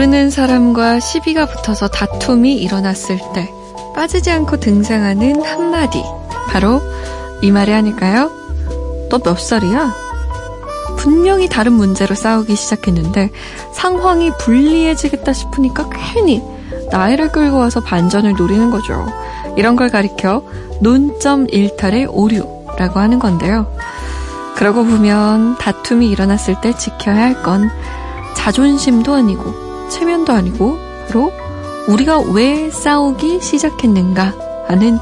모르는 사람과 시비가 붙어서 다툼이 일어났을 때 빠지지 않고 등장하는 한마디. 바로 이 말이 아닐까요? 너 몇 살이야? 분명히 다른 문제로 싸우기 시작했는데 상황이 불리해지겠다 싶으니까 괜히 나이를 끌고 와서 반전을 노리는 거죠. 이런 걸 가리켜 논점 일탈의 오류라고 하는 건데요. 그러고 보면 다툼이 일어났을 때 지켜야 할 건 자존심도 아니고 체면도 아니고 바로 우리가 왜 싸우기 시작했는가 하는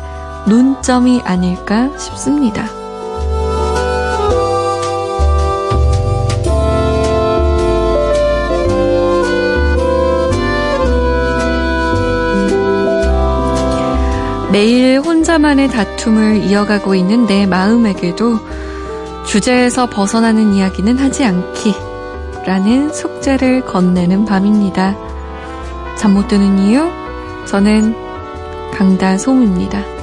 논점이 아닐까 싶습니다. 매일 혼자만의 다툼을 이어가고 있는 내 마음에게도 주제에서 벗어나는 이야기는 하지 않기 라는 숙제를 건네는 밤입니다. 잠 못 드는 이유? 저는 강다솜입니다.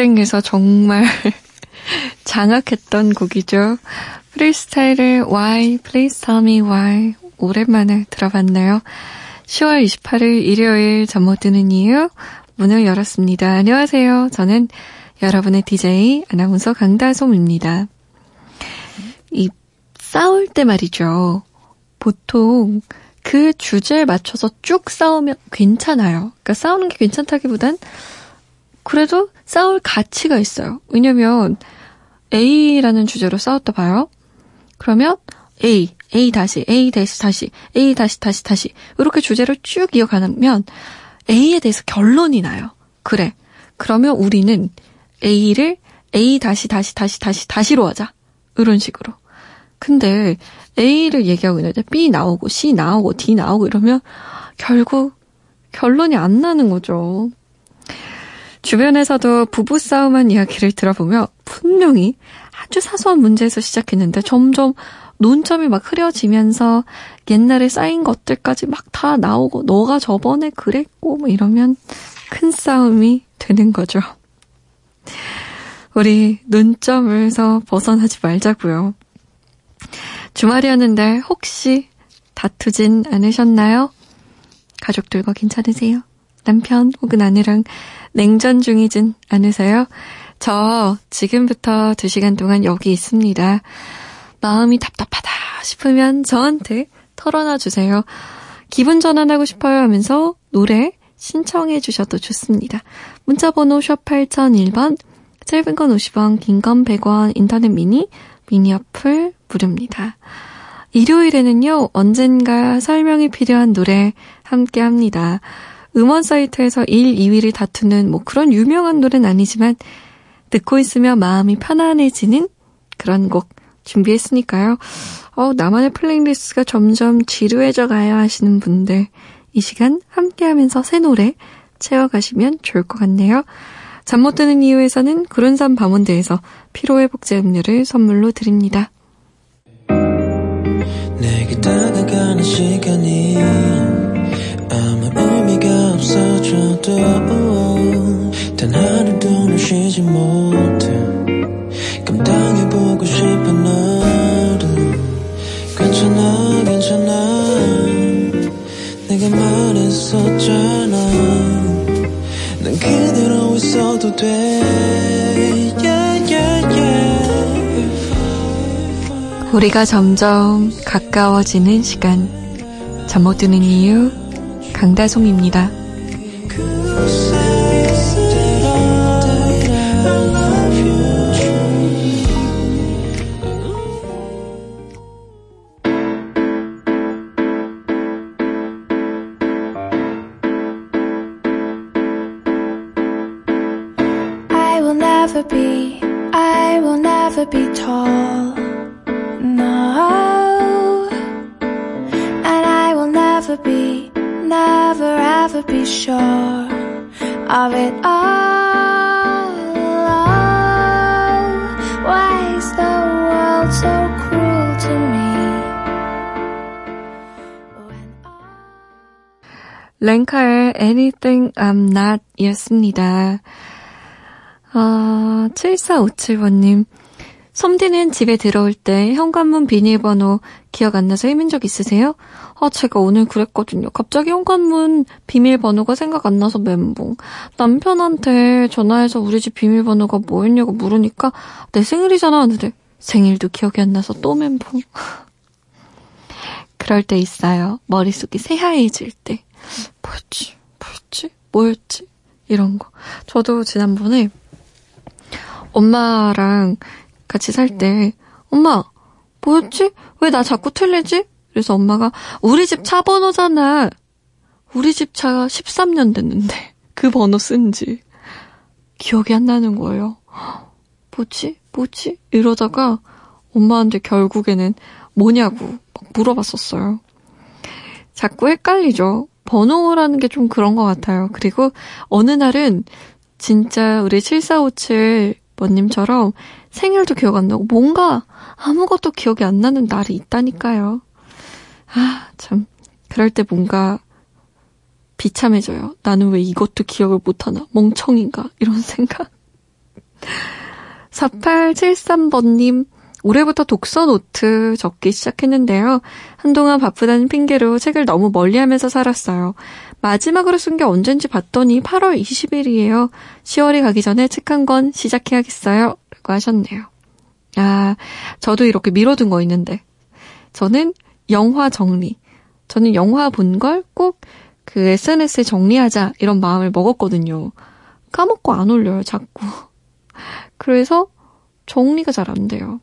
땡땡에서 정말 장악했던 곡이죠. 프리스타일을 Why, Please Tell Me Why 오랜만에 들어봤네요. 10월 28일 일요일 잠 못 드는 이유 문을 열었습니다. 안녕하세요. 저는 여러분의 DJ 아나운서 강다솜입니다. 이 싸울 때 말이죠. 보통 그 주제에 맞춰서 쭉 싸우면 괜찮아요. 그러니까 싸우는 게 괜찮다기보단 그래도 싸울 가치가 있어요. 왜냐면 A라는 주제로 싸웠다 봐요. 그러면 A, A 다시, A 다시 다시, A 다시 다시 다시 이렇게 주제를 쭉 이어가면 A에 대해서 결론이 나요. 그래. 그러면 우리는 A를 A 다시 다시 다시 다시 다시로 하자. 이런 식으로. 근데 A를 얘기하고 있는데 B 나오고 C 나오고 D 나오고 이러면 결국 결론이 안 나는 거죠. 주변에서도 부부싸움한 이야기를 들어보며 분명히 아주 사소한 문제에서 시작했는데 점점 논점이 막 흐려지면서 옛날에 쌓인 것들까지 막 다 나오고 너가 저번에 그랬고 뭐 이러면 큰 싸움이 되는 거죠. 우리 논점에서 벗어나지 말자고요. 주말이었는데 혹시 다투진 않으셨나요? 가족들과 괜찮으세요? 남편 혹은 아내랑 냉전 중이진 않으세요? 저 지금부터 2시간 동안 여기 있습니다. 마음이 답답하다 싶으면 저한테 털어놔 주세요. 기분 전환하고 싶어요 하면서 노래 신청해 주셔도 좋습니다. 문자번호 샵 8001번, 짧은 건 50원, 긴 건 100원, 인터넷 미니, 미니 어플 무료입니다. 일요일에는요, 언젠가 설명이 필요한 노래 함께 합니다. 음원 사이트에서 1, 2위를 다투는 뭐 그런 유명한 노래는 아니지만 듣고 있으면 마음이 편안해지는 그런 곡 준비했으니까요. 어, 나만의 playlist가 점점 지루해져 가야 하시는 분들 이 시간 함께 하면서 새 노래 채워가시면 좋을 것 같네요. 잠 못 드는 이유에서는 구른산 밤원대에서 피로회복제 음료를 선물로 드립니다. 내게 다가가는 시간이 아무 의미가 없어져도 단 하루도 쉬지 못해. 감당해보고 싶은 너를. 괜찮아 괜찮아. 내가 말했었잖아. 난 그대로 있어도 돼. 우리가 점점 가까워지는 시간. 잠 못 드는 이유 강다송입니다. Anything I'm Not 이었습니다. 아, 7457번님. 솜디는 집에 들어올 때 현관문 비밀번호 기억 안 나서 헤맨 적 있으세요? 아, 제가 오늘 그랬거든요. 갑자기 현관문 비밀번호가 생각 안 나서 멘붕. 남편한테 전화해서 우리 집 비밀번호가 뭐였냐고 물으니까 내 생일이잖아 하는데 생일도 기억이 안 나서 또 멘붕. 그럴 때 있어요. 머릿속이 새하얘질 때. 뭐였지? 뭐였지? 뭐였지? 이런 거. 저도 지난번에 엄마랑 같이 살 때, 엄마, 뭐였지? 왜 나 자꾸 틀리지? 그래서 엄마가, 우리 집 차 번호잖아. 우리 집 차가 13년 됐는데, 그 번호 쓴지. 기억이 안 나는 거예요. 뭐지? 뭐지? 이러다가 엄마한테 결국에는 뭐냐고 막 물어봤었어요. 자꾸 헷갈리죠. 번호라는 게 좀 그런 것 같아요. 그리고 어느 날은 진짜 우리 7457 번님처럼 생일도 기억 안 나고 뭔가 아무것도 기억이 안 나는 날이 있다니까요. 아, 참. 그럴 때 뭔가 비참해져요. 나는 왜 이것도 기억을 못하나? 멍청인가? 이런 생각. 4873번님, 올해부터 독서 노트 적기 시작했는데요. 한동안 바쁘다는 핑계로 책을 너무 멀리 하면서 살았어요. 마지막으로 쓴 게 언젠지 봤더니 8월 20일이에요. 10월이 가기 전에 책 한 권 시작해야겠어요. 라고 하셨네요. 아, 저도 이렇게 미뤄둔 거 있는데. 저는 영화 정리. 저는 영화 본 걸 꼭 그 SNS에 정리하자 이런 마음을 먹었거든요. 까먹고 안 올려요, 자꾸. 그래서 정리가 잘 안 돼요.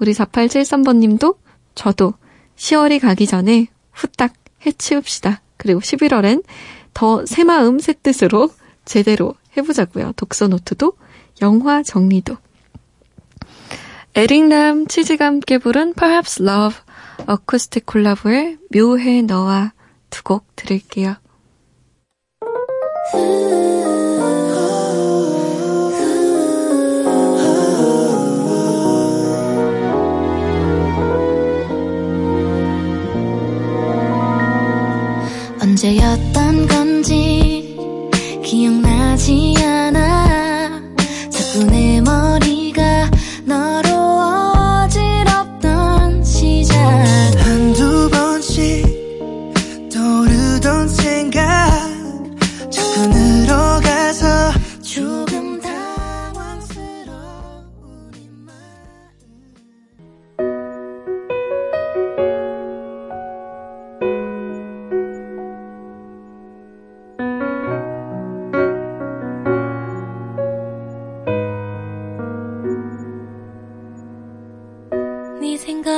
우리 4873번 님도 저도 10월이 가기 전에 후딱 해치웁시다. 그리고 11월엔 더 새마음 새뜻으로 제대로 해보자고요. 독서 노트도 영화 정리도. 에릭남 치즈가 함께 부른 Perhaps Love 어쿠스틱 콜라보의 묘해 너와 두 곡 들을게요. 언제였던 건지 기억나지 않아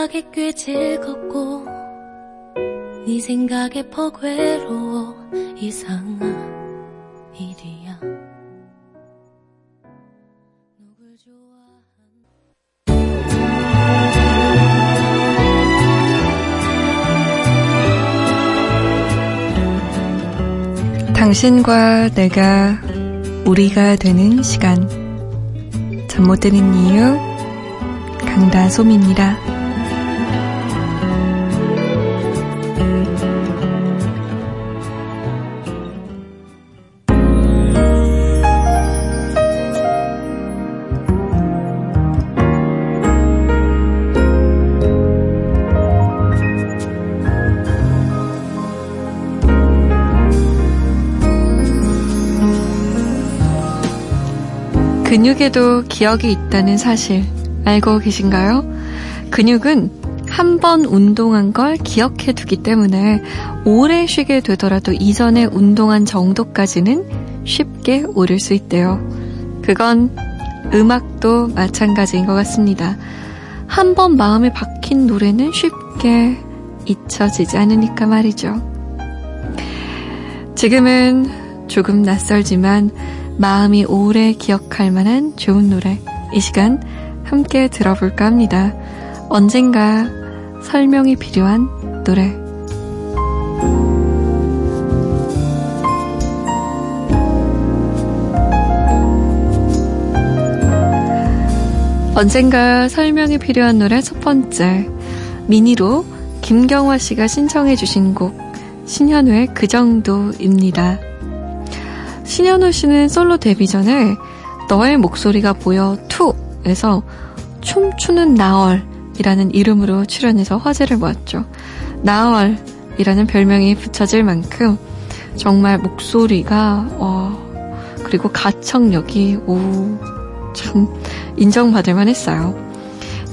생각에 꽤 즐겁고 네 생각에 퍽 외로워 이상한 일이야 누굴 좋아하는 당신과 내가 우리가 되는 시간. 잠 못 드는 이유 강다솜입니다. 근육에도 기억이 있다는 사실 알고 계신가요? 근육은 한 번 운동한 걸 기억해 두기 때문에 오래 쉬게 되더라도 이전에 운동한 정도까지는 쉽게 오를 수 있대요. 그건 음악도 마찬가지인 것 같습니다. 한 번 마음에 박힌 노래는 쉽게 잊혀지지 않으니까 말이죠. 지금은 조금 낯설지만 마음이 오래 기억할 만한 좋은 노래. 이 시간 함께 들어볼까 합니다. 언젠가 설명이 필요한 노래. 언젠가 설명이 필요한 노래 첫 번째. 미니로 김경화 씨가 신청해 주신 곡 신현우의 그 정도입니다. 신현우 씨는 솔로 데뷔 전에 너의 목소리가 보여 2에서 춤추는 나얼이라는 이름으로 출연해서 화제를 모았죠. 나얼이라는 별명이 붙여질 만큼 정말 목소리가 어, 그리고 가창력이 오 참 인정받을 만했어요.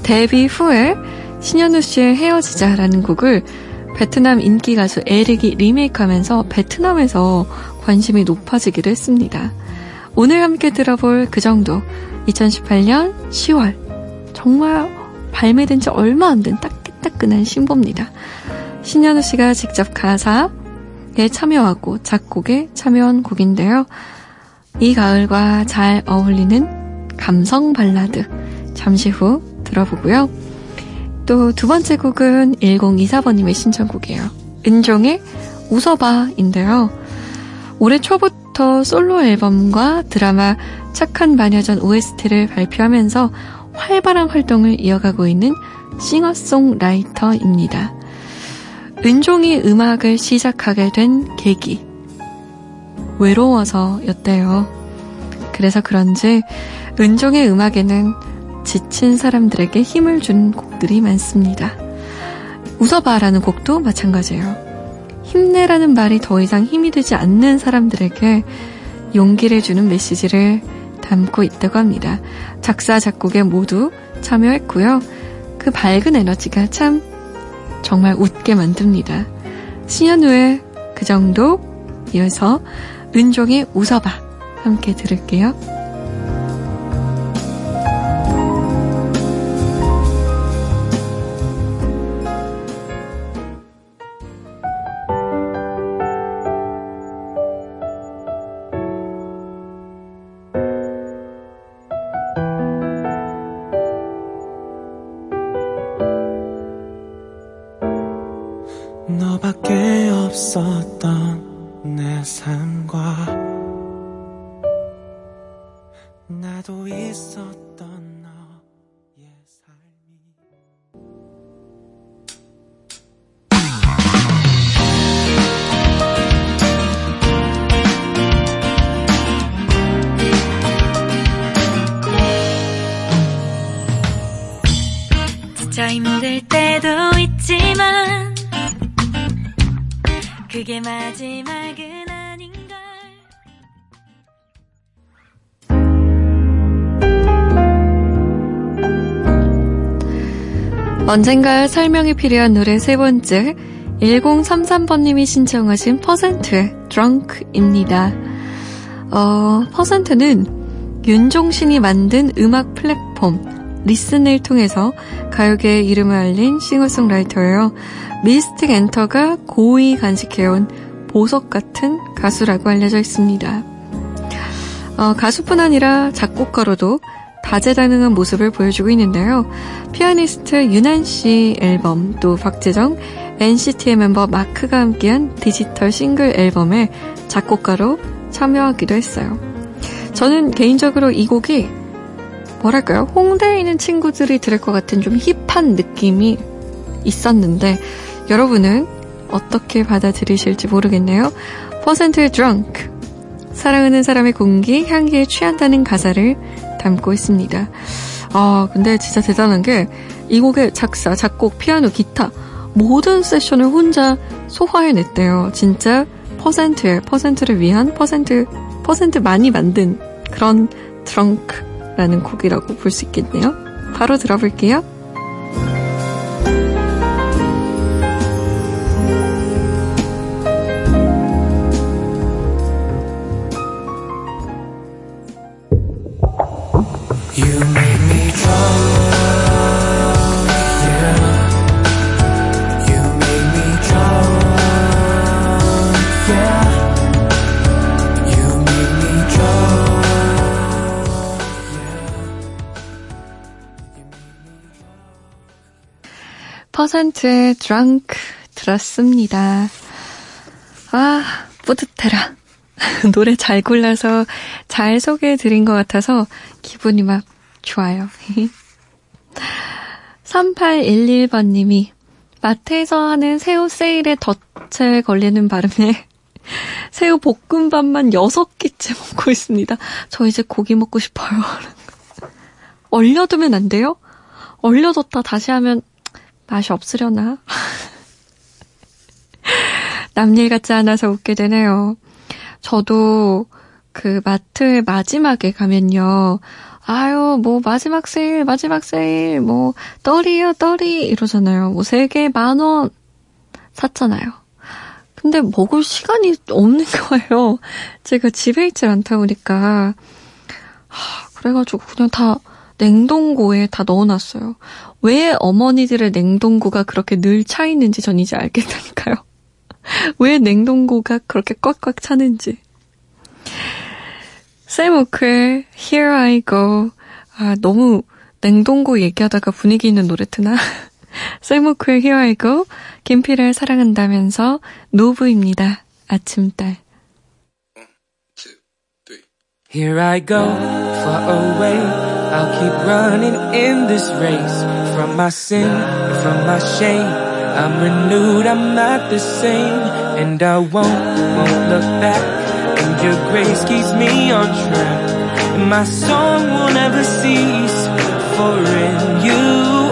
데뷔 후에 신현우 씨의 헤어지자라는 곡을 베트남 인기 가수 에릭이 리메이크하면서 베트남에서 관심이 높아지기도 했습니다. 오늘 함께 들어볼 그 정도 2018년 10월 정말 발매된 지 얼마 안 된 따끈따끈한 신보입니다. 신현우 씨가 직접 가사에 참여하고 작곡에 참여한 곡인데요. 이 가을과 잘 어울리는 감성 발라드 잠시 후 들어보고요. 또 두 번째 곡은 1024번님의 신청곡이에요. 은종의 웃어봐인데요. 올해 초부터 솔로 앨범과 드라마 착한 마녀전 OST를 발표하면서 활발한 활동을 이어가고 있는 싱어송라이터입니다. 은종이 음악을 시작하게 된 계기. 외로워서였대요. 그래서 그런지 은종의 음악에는 지친 사람들에게 힘을 준 곡들이 많습니다. 웃어봐라는 곡도 마찬가지예요. 힘내라는 말이 더 이상 힘이 되지 않는 사람들에게 용기를 주는 메시지를 담고 있다고 합니다. 작사, 작곡에 모두 참여했고요. 그 밝은 에너지가 참 정말 웃게 만듭니다. 신현우의 그 정도 이어서 은종의 웃어봐 함께 들을게요. 너밖 언젠가 설명이 필요한 노래 세 번째 1033번님이 신청하신 퍼센트의 Drunk입니다. 어, 퍼센트는 윤종신이 만든 음악 플랫폼 리슨을 통해서 가요계의 이름을 알린 싱어송라이터예요. 미스틱 엔터가 고이 간직해온 보석 같은 가수라고 알려져 있습니다. 어, 가수뿐 아니라 작곡가로도 다재다능한 모습을 보여주고 있는데요. 피아니스트 유난 씨 앨범, 또 박재정, NCT의 멤버 마크가 함께한 디지털 싱글 앨범에 작곡가로 참여하기도 했어요. 저는 개인적으로 이 곡이 뭐랄까요? 홍대에 있는 친구들이 들을 것 같은 좀 힙한 느낌이 있었는데 여러분은 어떻게 받아들이실지 모르겠네요. 퍼센트의 drunk 사랑하는 사람의 공기, 향기에 취한다는 가사를 담고 있습니다. 아, 근데 진짜 대단한 게 이 곡의 작사, 작곡, 피아노, 기타 모든 세션을 혼자 소화해냈대요. 진짜 퍼센트에 퍼센트를 위한 퍼센트 퍼센트 많이 만든 그런 드렁크라는 곡이라고 볼 수 있겠네요. 바로 들어볼게요. 퍼센트의 drunk 들었습니다. 아, 뿌듯해라. 노래 잘 골라서 잘 소개해드린 것 같아서 기분이 막 좋아요. 3811번님이 마트에서 하는 새우 세일에 덫에 걸리는 바람에 새우 볶음밥만 6끼째 먹고 있습니다. 저 이제 고기 먹고 싶어요. 얼려두면 안 돼요? 얼려뒀다 다시 하면 맛이 없으려나? 남일 같지 않아서 웃게 되네요. 저도 그 마트 마지막에 가면요. 아유, 뭐, 마지막 세일, 마지막 세일, 뭐, 떨이요, 떨이, 이러잖아요. 뭐, 세 개 만 원 샀잖아요. 근데 먹을 시간이 없는 거예요. 제가 집에 있지 않다 보니까. 하, 그래가지고 그냥 다 냉동고에 다 넣어놨어요. 왜 어머니들의 냉동고가 그렇게 늘 차 있는지 전 이제 알겠다니까요. 왜 냉동고가 그렇게 꽉꽉 차는지. 세모크의 Here I Go. 아, 너무 냉동고 얘기하다가 분위기 있는 노래 트나? 세모크의 Here I Go. 김필을 사랑한다면서 노브입니다. 아침딸. Here I go, far away. I'll keep running in this race. From my sin, from my shame. I'm renewed, I'm not the same. And I won't, won't look back. And your grace keeps me on track. And my song will never cease. For in you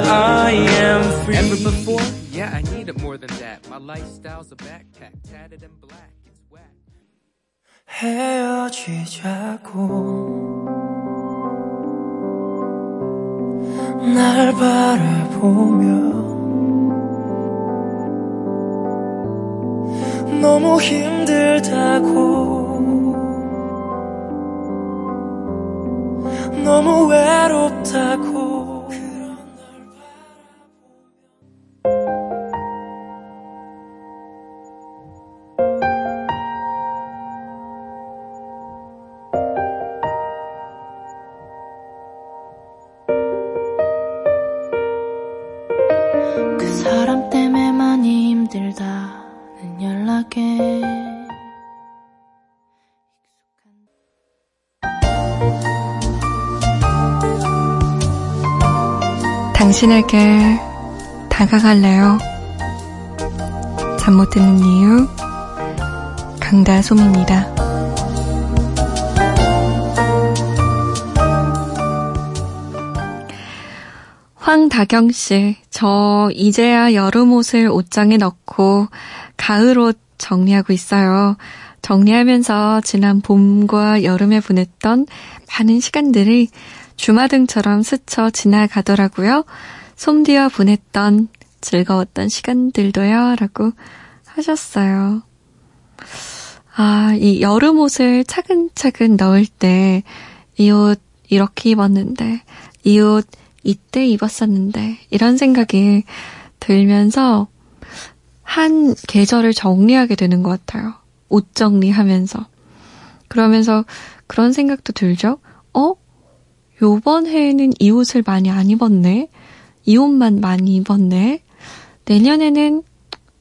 I am free. Ever before? Yeah, I need it more than that. My lifestyle's a backpack, tatted and black. It's whack. 헤어지자고 날 바라보며 너무 힘들다고 너무 외롭다고 당신에게 다가갈래요. 잠 못 드는 이유 강다솜입니다. 황다경 씨, 저 이제야 여름 옷을 옷장에 넣고 가을 옷 정리하고 있어요. 정리하면서 지난 봄과 여름에 보냈던 많은 시간들이 주마등처럼 스쳐 지나가더라고요. 솜디와 보냈던 즐거웠던 시간들도요. 라고 하셨어요. 아, 이 여름 옷을 차근차근 넣을 때, 이 옷 이렇게 입었는데, 이 옷 이때 입었었는데, 이런 생각이 들면서 한 계절을 정리하게 되는 것 같아요. 옷 정리하면서. 그러면서 그런 생각도 들죠? 어? 요번 해에는 이 옷을 많이 안 입었네? 이 옷만 많이 입었네? 내년에는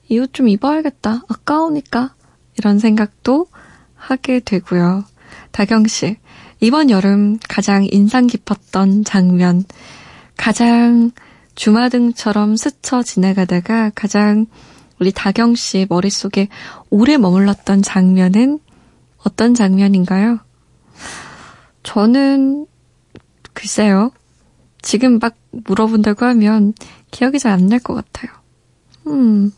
이 옷 좀 입어야겠다. 아까우니까. 이런 생각도 하게 되고요. 다경 씨, 이번 여름 가장 인상 깊었던 장면, 가장 주마등처럼 스쳐 지나가다가 가장 우리 다경씨 머릿속에 오래 머물렀던 장면은 어떤 장면인가요? 저는 글쎄요. 지금 막 물어본다고 하면 기억이 잘 안 날 것 같아요. 음,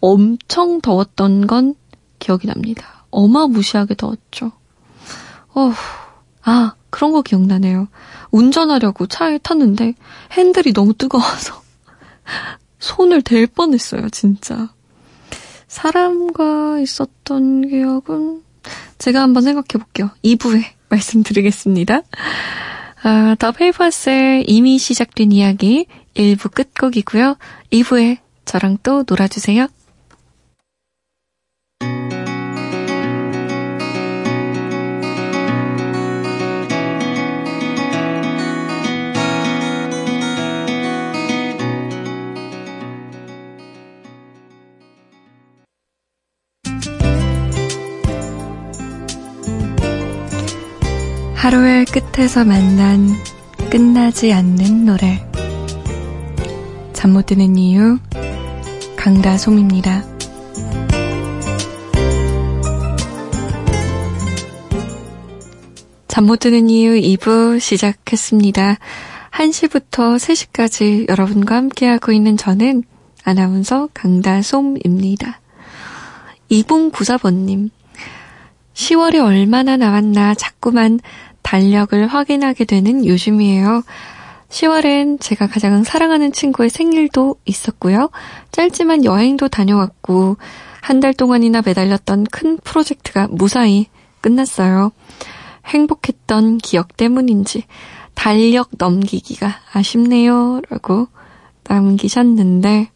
엄청 더웠던 건 기억이 납니다. 어마무시하게 더웠죠. 어, 아, 그런 거 기억나네요. 운전하려고 차에 탔는데 핸들이 너무 뜨거워서 손을 댈 뻔했어요, 진짜. 사람과 있었던 기억은 제가 한번 생각해 볼게요. 2부에 말씀드리겠습니다. 아, 더 페이퍼스의 이미 시작된 이야기 1부 끝곡이고요. 2부에 저랑 또 놀아주세요. 하루의 끝에서 만난 끝나지 않는 노래. 잠 못 드는 이유, 강다솜입니다. 잠못 드는 이유 2부 시작했습니다. 1시부터 3시까지 여러분과 함께하고 있는 저는 아나운서 강다솜입니다. 2094번님, 10월이 얼마나 남았나 자꾸만 달력을 확인하게 되는 요즘이에요. 10월엔 제가 가장 사랑하는 친구의 생일도 있었고요. 짧지만 여행도 다녀왔고, 한 달 동안이나 매달렸던 큰 프로젝트가 무사히 끝났어요. 행복했던 기억 때문인지 달력 넘기기가 아쉽네요. 라고 남기셨는데,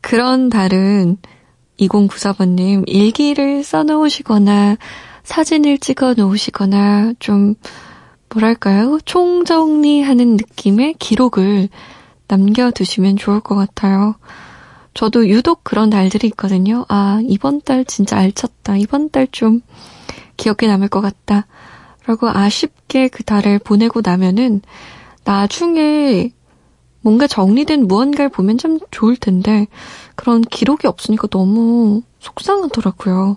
그런 달은 2094번님 일기를 써놓으시거나 사진을 찍어 놓으시거나 좀 뭐랄까요? 총정리하는 느낌의 기록을 남겨두시면 좋을 것 같아요. 저도 유독 그런 날들이 있거든요. 아, 이번 달 진짜 알찼다. 이번 달 좀 기억에 남을 것 같다. 라고 아쉽게 그 달을 보내고 나면은 나중에 뭔가 정리된 무언가를 보면 참 좋을 텐데 그런 기록이 없으니까 너무 속상하더라고요.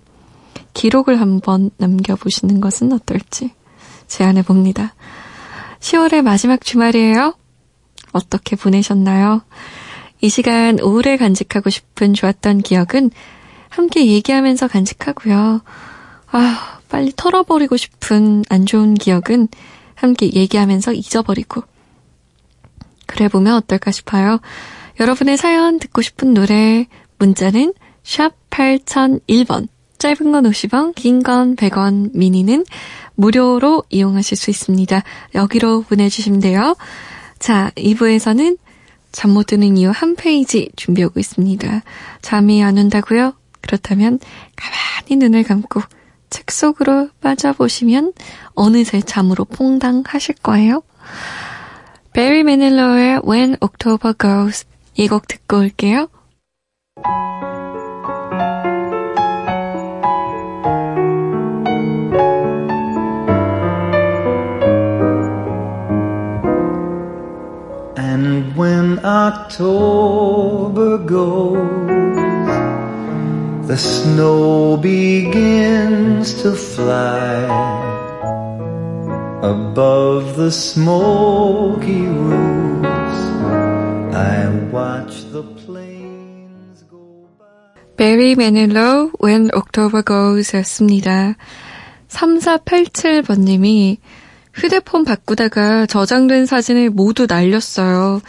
기록을 한번 남겨보시는 것은 어떨지 제안해 봅니다. 10월의 마지막 주말이에요. 어떻게 보내셨나요? 이 시간 오래 간직하고 싶은 좋았던 기억은 함께 얘기하면서 간직하고요. 아, 빨리 털어버리고 싶은 안 좋은 기억은 함께 얘기하면서 잊어버리고 그래 보면 어떨까 싶어요. 여러분의 사연 듣고 싶은 노래 문자는 샵 8001번 짧은 건 50원, 긴 건 100원, 미니는 무료로 이용하실 수 있습니다. 여기로 보내주시면 돼요. 자, 2부에서는 잠 못 드는 이유 한 페이지 준비하고 있습니다. 잠이 안 온다고요? 그렇다면 가만히 눈을 감고 책 속으로 빠져보시면 어느새 잠으로 퐁당 하실 거예요. 베리 매닐러의 When October Goes 이 곡 듣고 올게요. When October goes, the snow begins to fly above the smoky roofs. I watch the planes go by. 베리 매닐러 When October Goes 였습니다. 3487번님이 휴대폰 바꾸다가 저장된 사진을 모두 날렸어요.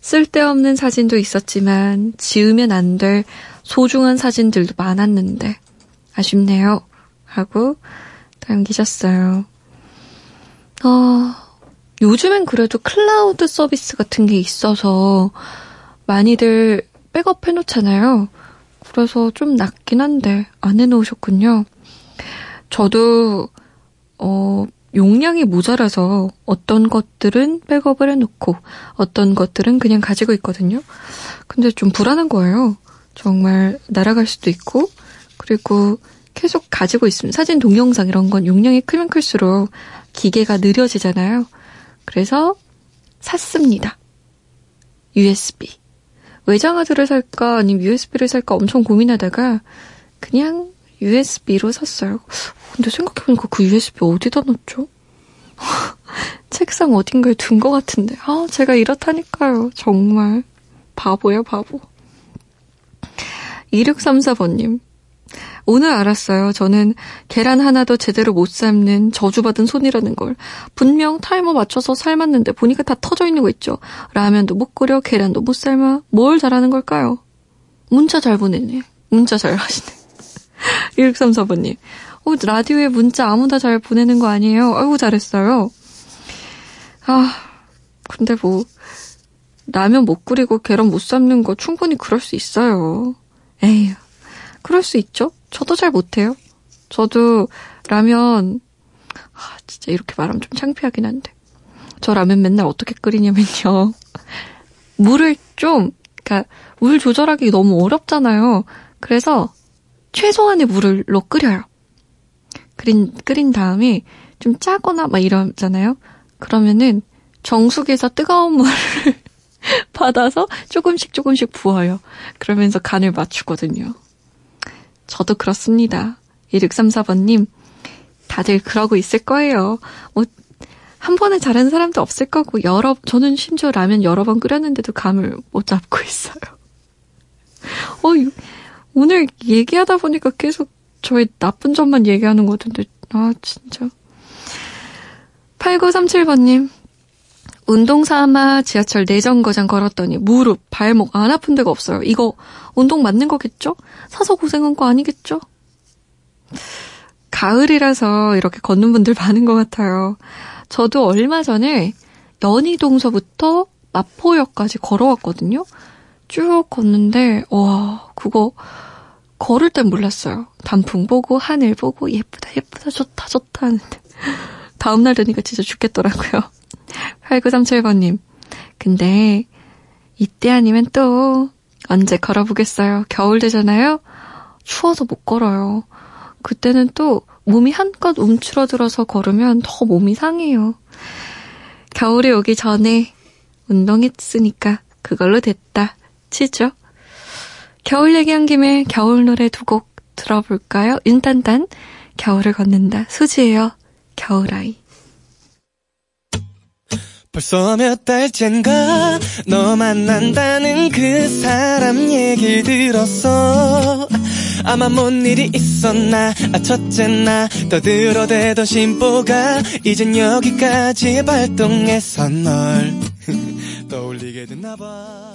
쓸데없는 사진도 있었지만 지우면 안 될 소중한 사진들도 많았는데 아쉽네요. 하고 남기셨어요. 어, 요즘엔 그래도 클라우드 서비스 같은 게 있어서 많이들 백업 해놓잖아요. 그래서 좀 낫긴 한데 안 해놓으셨군요. 저도 어, 용량이 모자라서 어떤 것들은 백업을 해놓고 어떤 것들은 그냥 가지고 있거든요. 근데 좀 불안한 거예요. 정말 날아갈 수도 있고 그리고 계속 가지고 있으면 사진 동영상 이런 건 용량이 크면 클수록 기계가 느려지잖아요. 그래서 샀습니다. USB. 외장하드를 살까 아니면 USB를 살까 엄청 고민하다가 그냥 USB로 샀어요. 근데 생각해보니까 그 USB 어디다 넣었죠? 책상 어딘가에 둔 것 같은데. 아, 제가 이렇다니까요. 정말. 바보야, 바보. 2634번님. 오늘 알았어요. 저는 계란 하나도 제대로 못 삶는 저주받은 손이라는 걸. 분명 타이머 맞춰서 삶았는데 보니까 다 터져 있는 거 있죠. 라면도 못 끓여, 계란도 못 삶아. 뭘 잘하는 걸까요? 문자 잘 보내네. 문자 잘 하시네. 1634번님. 어, 라디오에 문자 아무나 잘 보내는 거 아니에요? 아이고, 잘했어요. 아, 근데 뭐, 라면 못 끓이고 계란 못 삶는 거 충분히 그럴 수 있어요. 에휴, 그럴 수 있죠? 저도 잘 못해요. 저도 라면, 아, 진짜 이렇게 말하면 좀 창피하긴 한데. 저 라면 맨날 어떻게 끓이냐면요. 물을 좀, 그니까, 물 조절하기 너무 어렵잖아요. 그래서, 최소한의 물로 끓여요. 끓인, 끓인 다음에, 좀 짜거나 막 이러잖아요. 그러면은 정수기에서 뜨거운 물을 받아서 조금씩 조금씩 부어요. 그러면서 간을 맞추거든요. 저도 그렇습니다. 1634번님, 다들 그러고 있을 거예요. 뭐, 한 번에 잘하는 사람도 없을 거고, 여러, 저는 심지어 라면 여러 번 끓였는데도 감을 못 잡고 있어요. 어, 오늘 얘기하다 보니까 계속 저의 나쁜 점만 얘기하는 것 같은데, 아, 진짜. 8937번님, 운동 삼아 지하철 내정거장 걸었더니 무릎, 발목 안 아픈 데가 없어요. 이거 운동 맞는 거겠죠? 사서 고생한 거 아니겠죠? 가을이라서 이렇게 걷는 분들 많은 것 같아요. 저도 얼마 전에 연희동서부터 마포역까지 걸어왔거든요. 쭉 걷는데, 와, 그거 걸을 땐 몰랐어요. 단풍 보고, 하늘 보고, 예쁘다, 예쁘다, 좋다, 좋다 하는데. 다음날 되니까 진짜 죽겠더라고요. 8937번님. 근데, 이때 아니면 또, 언제 걸어보겠어요. 겨울 되잖아요? 추워서 못 걸어요. 그때는 또 몸이 한껏 움츠러들어서 걸으면 더 몸이 상해요. 겨울이 오기 전에 운동했으니까 그걸로 됐다. 치죠? 겨울 얘기한 김에 겨울 노래 두 곡 들어볼까요? 윤딴딴, 겨울을 걷는다. 수지예요. 겨울아이. 벌써 몇 달째인가 너 만난다는 그 사람 얘기 들었어 아마 뭔 일이 있었나 아 첫째 나 떠들어대던 심보가 이젠 여기까지 발동해서 널 떠올리게 됐나봐.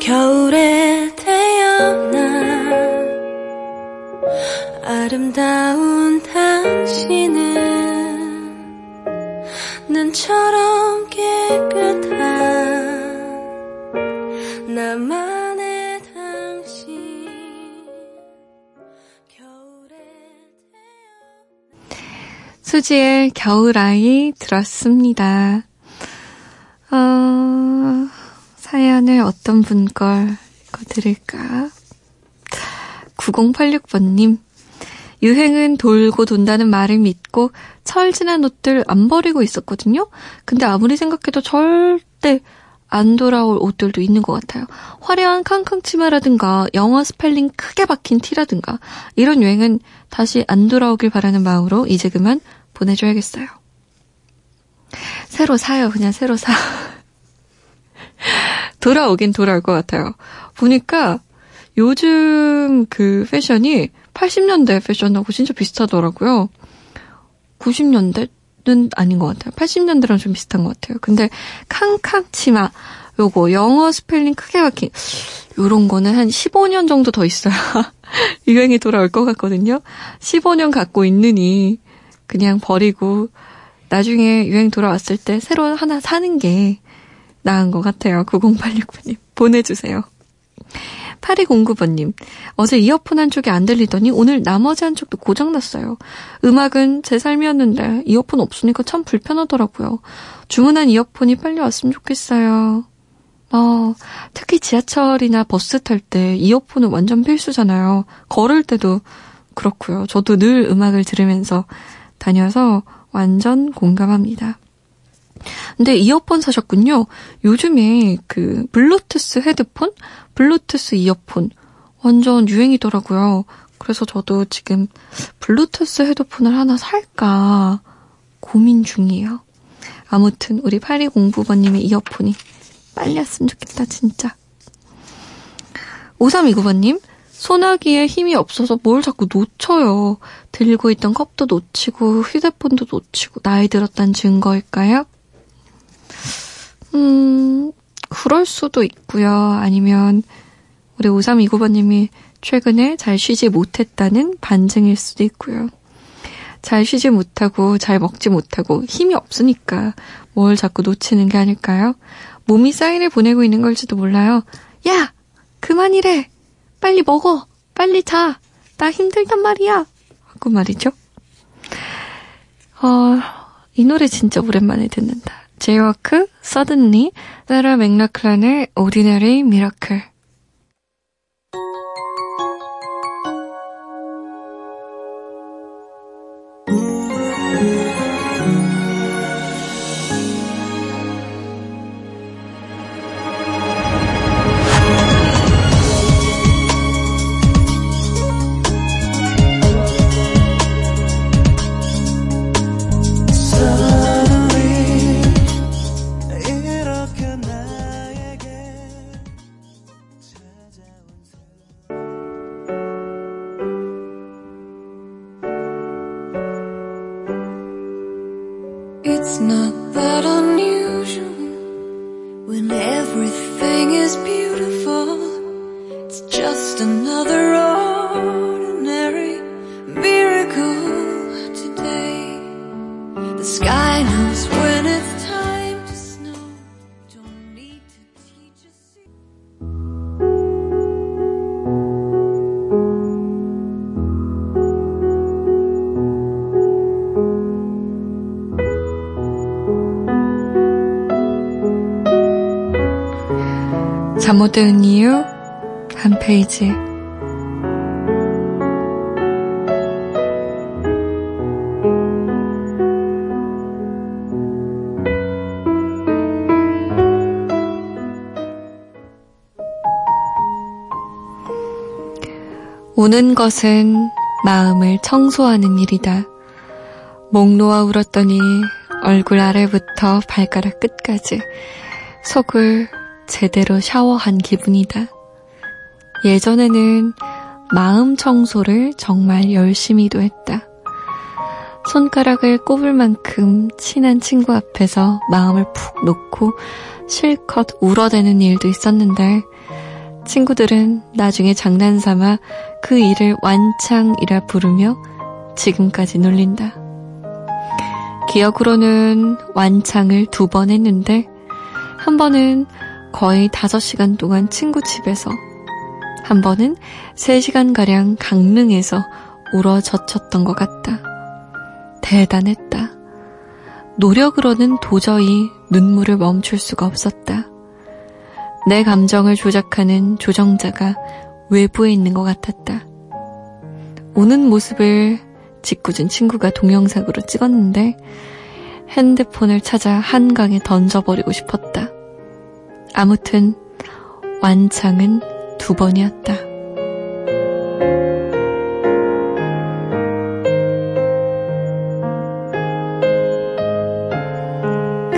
겨울에 태어나 아름다운 당신은 눈처럼 깨끗한 나만 수지의 겨울아이 들었습니다. 어, 사연을 어떤 분 걸 읽어드릴까? 9086번님. 유행은 돌고 돈다는 말을 믿고 철 지난 옷들 안 버리고 있었거든요? 근데 아무리 생각해도 절대 안 돌아올 옷들도 있는 것 같아요. 화려한 캉캉 치마라든가 영어 스펠링 크게 박힌 티라든가 이런 유행은 다시 안 돌아오길 바라는 마음으로 이제 그만 보내줘야겠어요. 새로 사요. 그냥 새로 사. 돌아오긴 돌아올 것 같아요. 보니까 요즘 그 패션이 80년대 패션하고 진짜 비슷하더라고요. 90년대는 아닌 것 같아요. 80년대랑 좀 비슷한 것 같아요. 근데 캉캉 치마 요거 영어 스펠링 크게 박힌 요런 거는 한 15년 정도 더 있어야 유행이 돌아올 것 같거든요. 15년 갖고 있느니 그냥 버리고 나중에 유행 돌아왔을 때 새로 하나 사는 게 나은 것 같아요. 9086번님. 보내주세요. 8209번님. 어제 이어폰 한쪽이 안 들리더니 오늘 나머지 한쪽도 고장났어요. 음악은 제 삶이었는데 이어폰 없으니까 참 불편하더라고요. 주문한 이어폰이 빨리 왔으면 좋겠어요. 어, 특히 지하철이나 버스 탈 때 이어폰은 완전 필수잖아요. 걸을 때도 그렇고요. 저도 늘 음악을 들으면서 다녀서 완전 공감합니다. 근데 이어폰 사셨군요. 요즘에 그 블루투스 헤드폰, 블루투스 이어폰 완전 유행이더라고요. 그래서 저도 지금 블루투스 헤드폰을 하나 살까 고민 중이에요. 아무튼 우리 8209번님의 이어폰이 빨리 왔으면 좋겠다, 진짜. 5329번님, 소나기에 힘이 없어서 뭘 자꾸 놓쳐요. 들고 있던 컵도 놓치고 휴대폰도 놓치고 나이 들었다는 증거일까요? 음, 그럴 수도 있고요. 아니면 우리 5329번님이 최근에 잘 쉬지 못했다는 반증일 수도 있고요. 잘 쉬지 못하고 잘 먹지 못하고 힘이 없으니까 뭘 자꾸 놓치는 게 아닐까요? 몸이 사인을 보내고 있는 걸지도 몰라요. 야! 그만이래! 빨리 먹어! 빨리 자! 나 힘들단 말이야! 하고 말이죠. 어, 이 노래 진짜 오랜만에 듣는다. 제이워크, 서든리, 사라 맥락클란의 Miracle. Suddenly 못 드는 이유 한 페이지 우는 것은 마음을 청소하는 일이다. 목 놓아 울었더니 얼굴 아래부터 발가락 끝까지 속을 제대로 샤워한 기분이다. 예전에는 마음 청소를 정말 열심히도 했다. 손가락을 꼽을 만큼 친한 친구 앞에서 마음을 푹 놓고 실컷 울어대는 일도 있었는데 친구들은 나중에 장난삼아 그 일을 완창이라 부르며 지금까지 놀린다. 기억으로는 완창을 두 번 했는데 한 번은 거의 5시간 동안 친구 집에서 한 번은 3시간가량 강릉에서 울어 젖혔던 것 같다. 대단했다. 노력으로는 도저히 눈물을 멈출 수가 없었다. 내 감정을 조작하는 조정자가 외부에 있는 것 같았다. 우는 모습을 짓궂은 친구가 동영상으로 찍었는데 핸드폰을 찾아 한강에 던져버리고 싶었다. 아무튼 완창은 두 번이었다.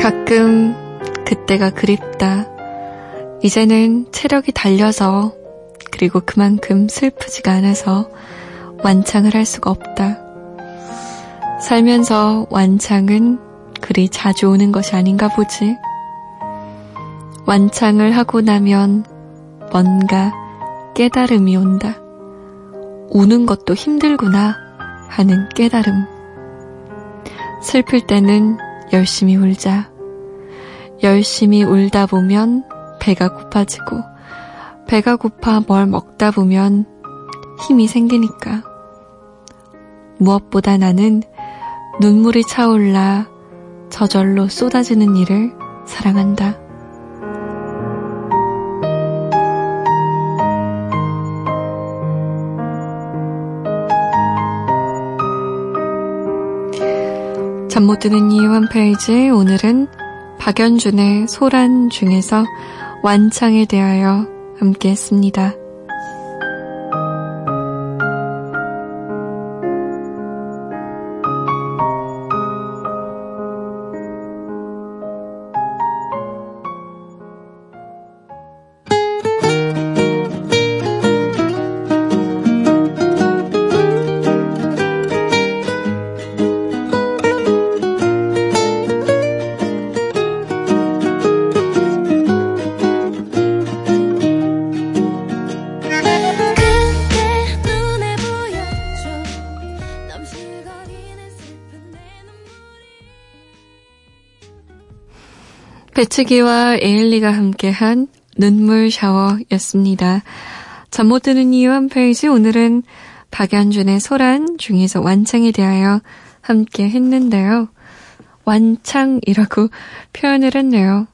가끔 그때가 그립다. 이제는 체력이 달려서 그리고 그만큼 슬프지가 않아서 완창을 할 수가 없다. 살면서 완창은 그리 자주 오는 것이 아닌가 보지. 완창을 하고 나면 뭔가 깨달음이 온다. 우는 것도 힘들구나 하는 깨달음. 슬플 때는 열심히 울자. 열심히 울다 보면 배가 고파지고, 배가 고파 뭘 먹다 보면 힘이 생기니까. 무엇보다 나는 눈물이 차올라 저절로 쏟아지는 일을 사랑한다. 잠 못 드는 이유 한 페이지 오늘은 박연준의 소란 중에서 완창에 대하여 함께 했습니다. 배치기와 에일리가 함께한 눈물 샤워였습니다. 잠 못 드는 이유 한 페이지 오늘은 박연준의 소란 중에서 완창에 대하여 함께 했는데요. 완창이라고 표현을 했네요.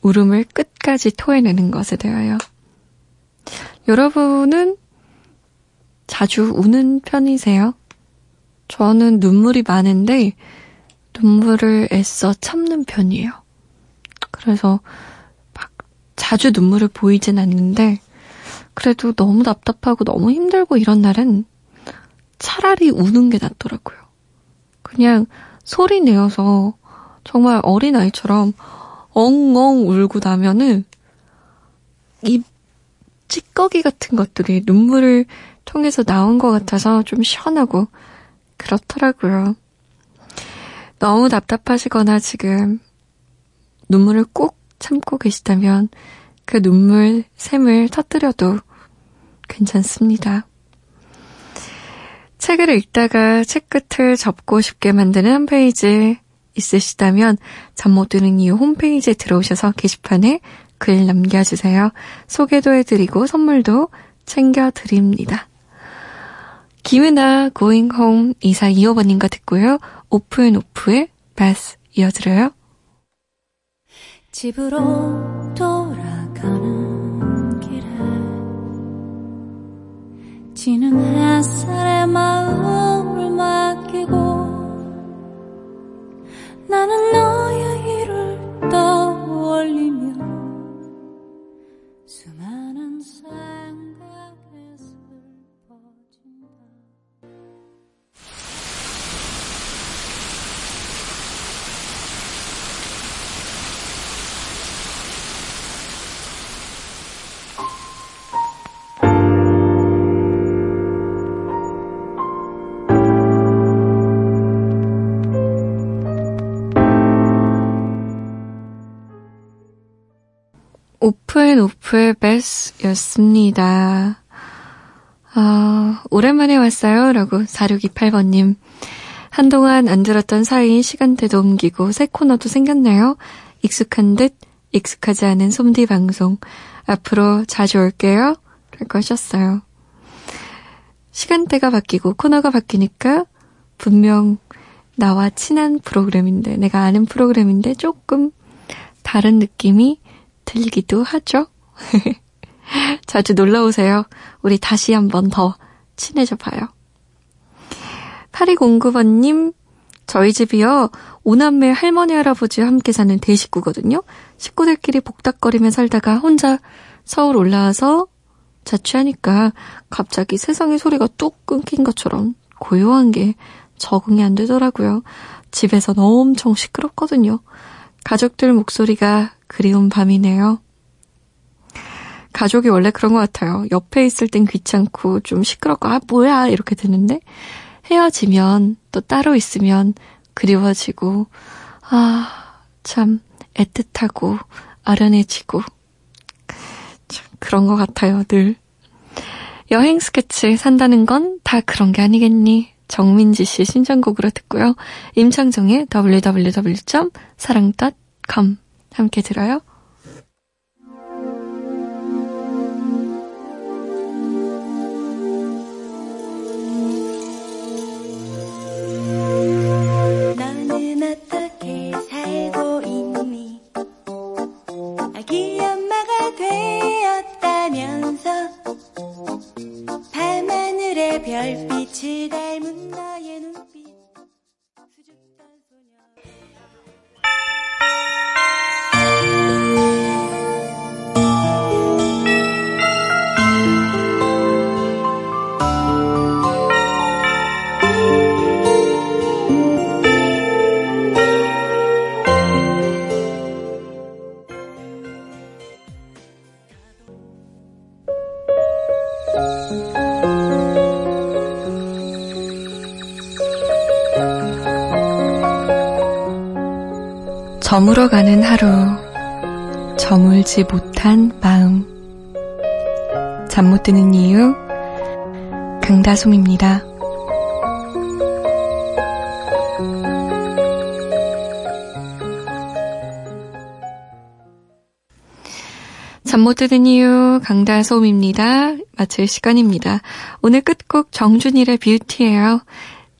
울음을 끝까지 토해내는 것에 대하여. 여러분은 자주 우는 편이세요? 저는 눈물이 많은데 눈물을 애써 참는 편이에요. 그래서 막 자주 눈물을 보이진 않는데 그래도 너무 답답하고 너무 힘들고 이런 날은 차라리 우는 게 낫더라고요. 그냥 소리 내어서 정말 어린아이처럼 엉엉 울고 나면은 이 찌꺼기 같은 것들이 눈물을 통해서 나온 것 같아서 좀 시원하고 그렇더라고요. 너무 답답하시거나 지금 눈물을 꼭 참고 계시다면 그 눈물 샘을 터뜨려도 괜찮습니다. 책을 읽다가 책 끝을 접고 싶게 만드는 한 페이지 있으시다면 잠 못 드는 이유 홈페이지에 들어오셔서 게시판에 글 남겨주세요. 소개도 해드리고 선물도 챙겨드립니다. 김은아 Going Home 2425번님과 듣고요. 오픈 오프의 바스 이어들어요. 집으로 돌아가는 길에 지는 햇살에 마음을 맡기고 나는 너의 일을 떠올리 오픈 오프의 베스였습니다. 아, 오랜만에 왔어요. 라고 4628번님. 한동안 안 들었던 사이인 시간대도 옮기고 새 코너도 생겼네요. 익숙한 듯 익숙하지 않은 솜디 방송. 앞으로 자주 올게요. 라고 하셨어요. 시간대가 바뀌고 코너가 바뀌니까 분명 나와 친한 프로그램인데, 내가 아는 프로그램인데 조금 다른 느낌이 들리기도 하죠. 자주 놀러 오세요. 우리 다시 한번 더 친해져 봐요. 8209번님, 저희 집이요, 오남매 할머니 할아버지와 함께 사는 대식구거든요. 식구들끼리 복닥거리며 살다가 혼자 서울 올라와서 자취하니까 갑자기 세상의 소리가 뚝 끊긴 것처럼 고요한 게 적응이 안 되더라고요. 집에서 엄청 시끄럽거든요. 가족들 목소리가 그리운 밤이네요. 가족이 원래 그런 것 같아요. 옆에 있을 땐 귀찮고 좀 시끄럽고 아 뭐야 이렇게 되는데 헤어지면 또 따로 있으면 그리워지고 아 참 애틋하고 아련해지고 참 그런 것 같아요 늘. 여행 스케치 산다는 건 다 그런 게 아니겠니? 정민지 씨 신청곡으로 듣고요. 임창정의 www.사랑.com 함께 들어요. 저물어가는 하루, 저물지 못한 마음. 잠 못 드는 이유, 강다솜입니다. 잠 못 드는 이유, 강다솜입니다. 마칠 시간입니다. 오늘 끝곡 정준일의 뷰티예요.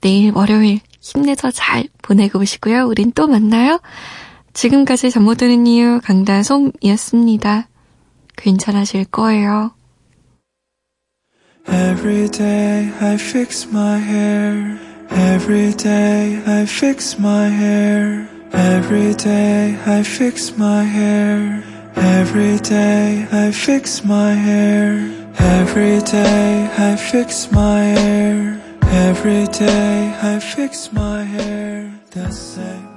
내일 월요일 힘내서 잘 보내고 오시고요. 우린 또 만나요. 지금까지 잠 못 드는 이유 강다솜이었습니다. 괜찮아질 거예요. Every day I fix my hair. Every day I fix my hair. Every day I fix my hair. Every day I fix my hair. Every day I fix my hair. Every day I fix my hair the same.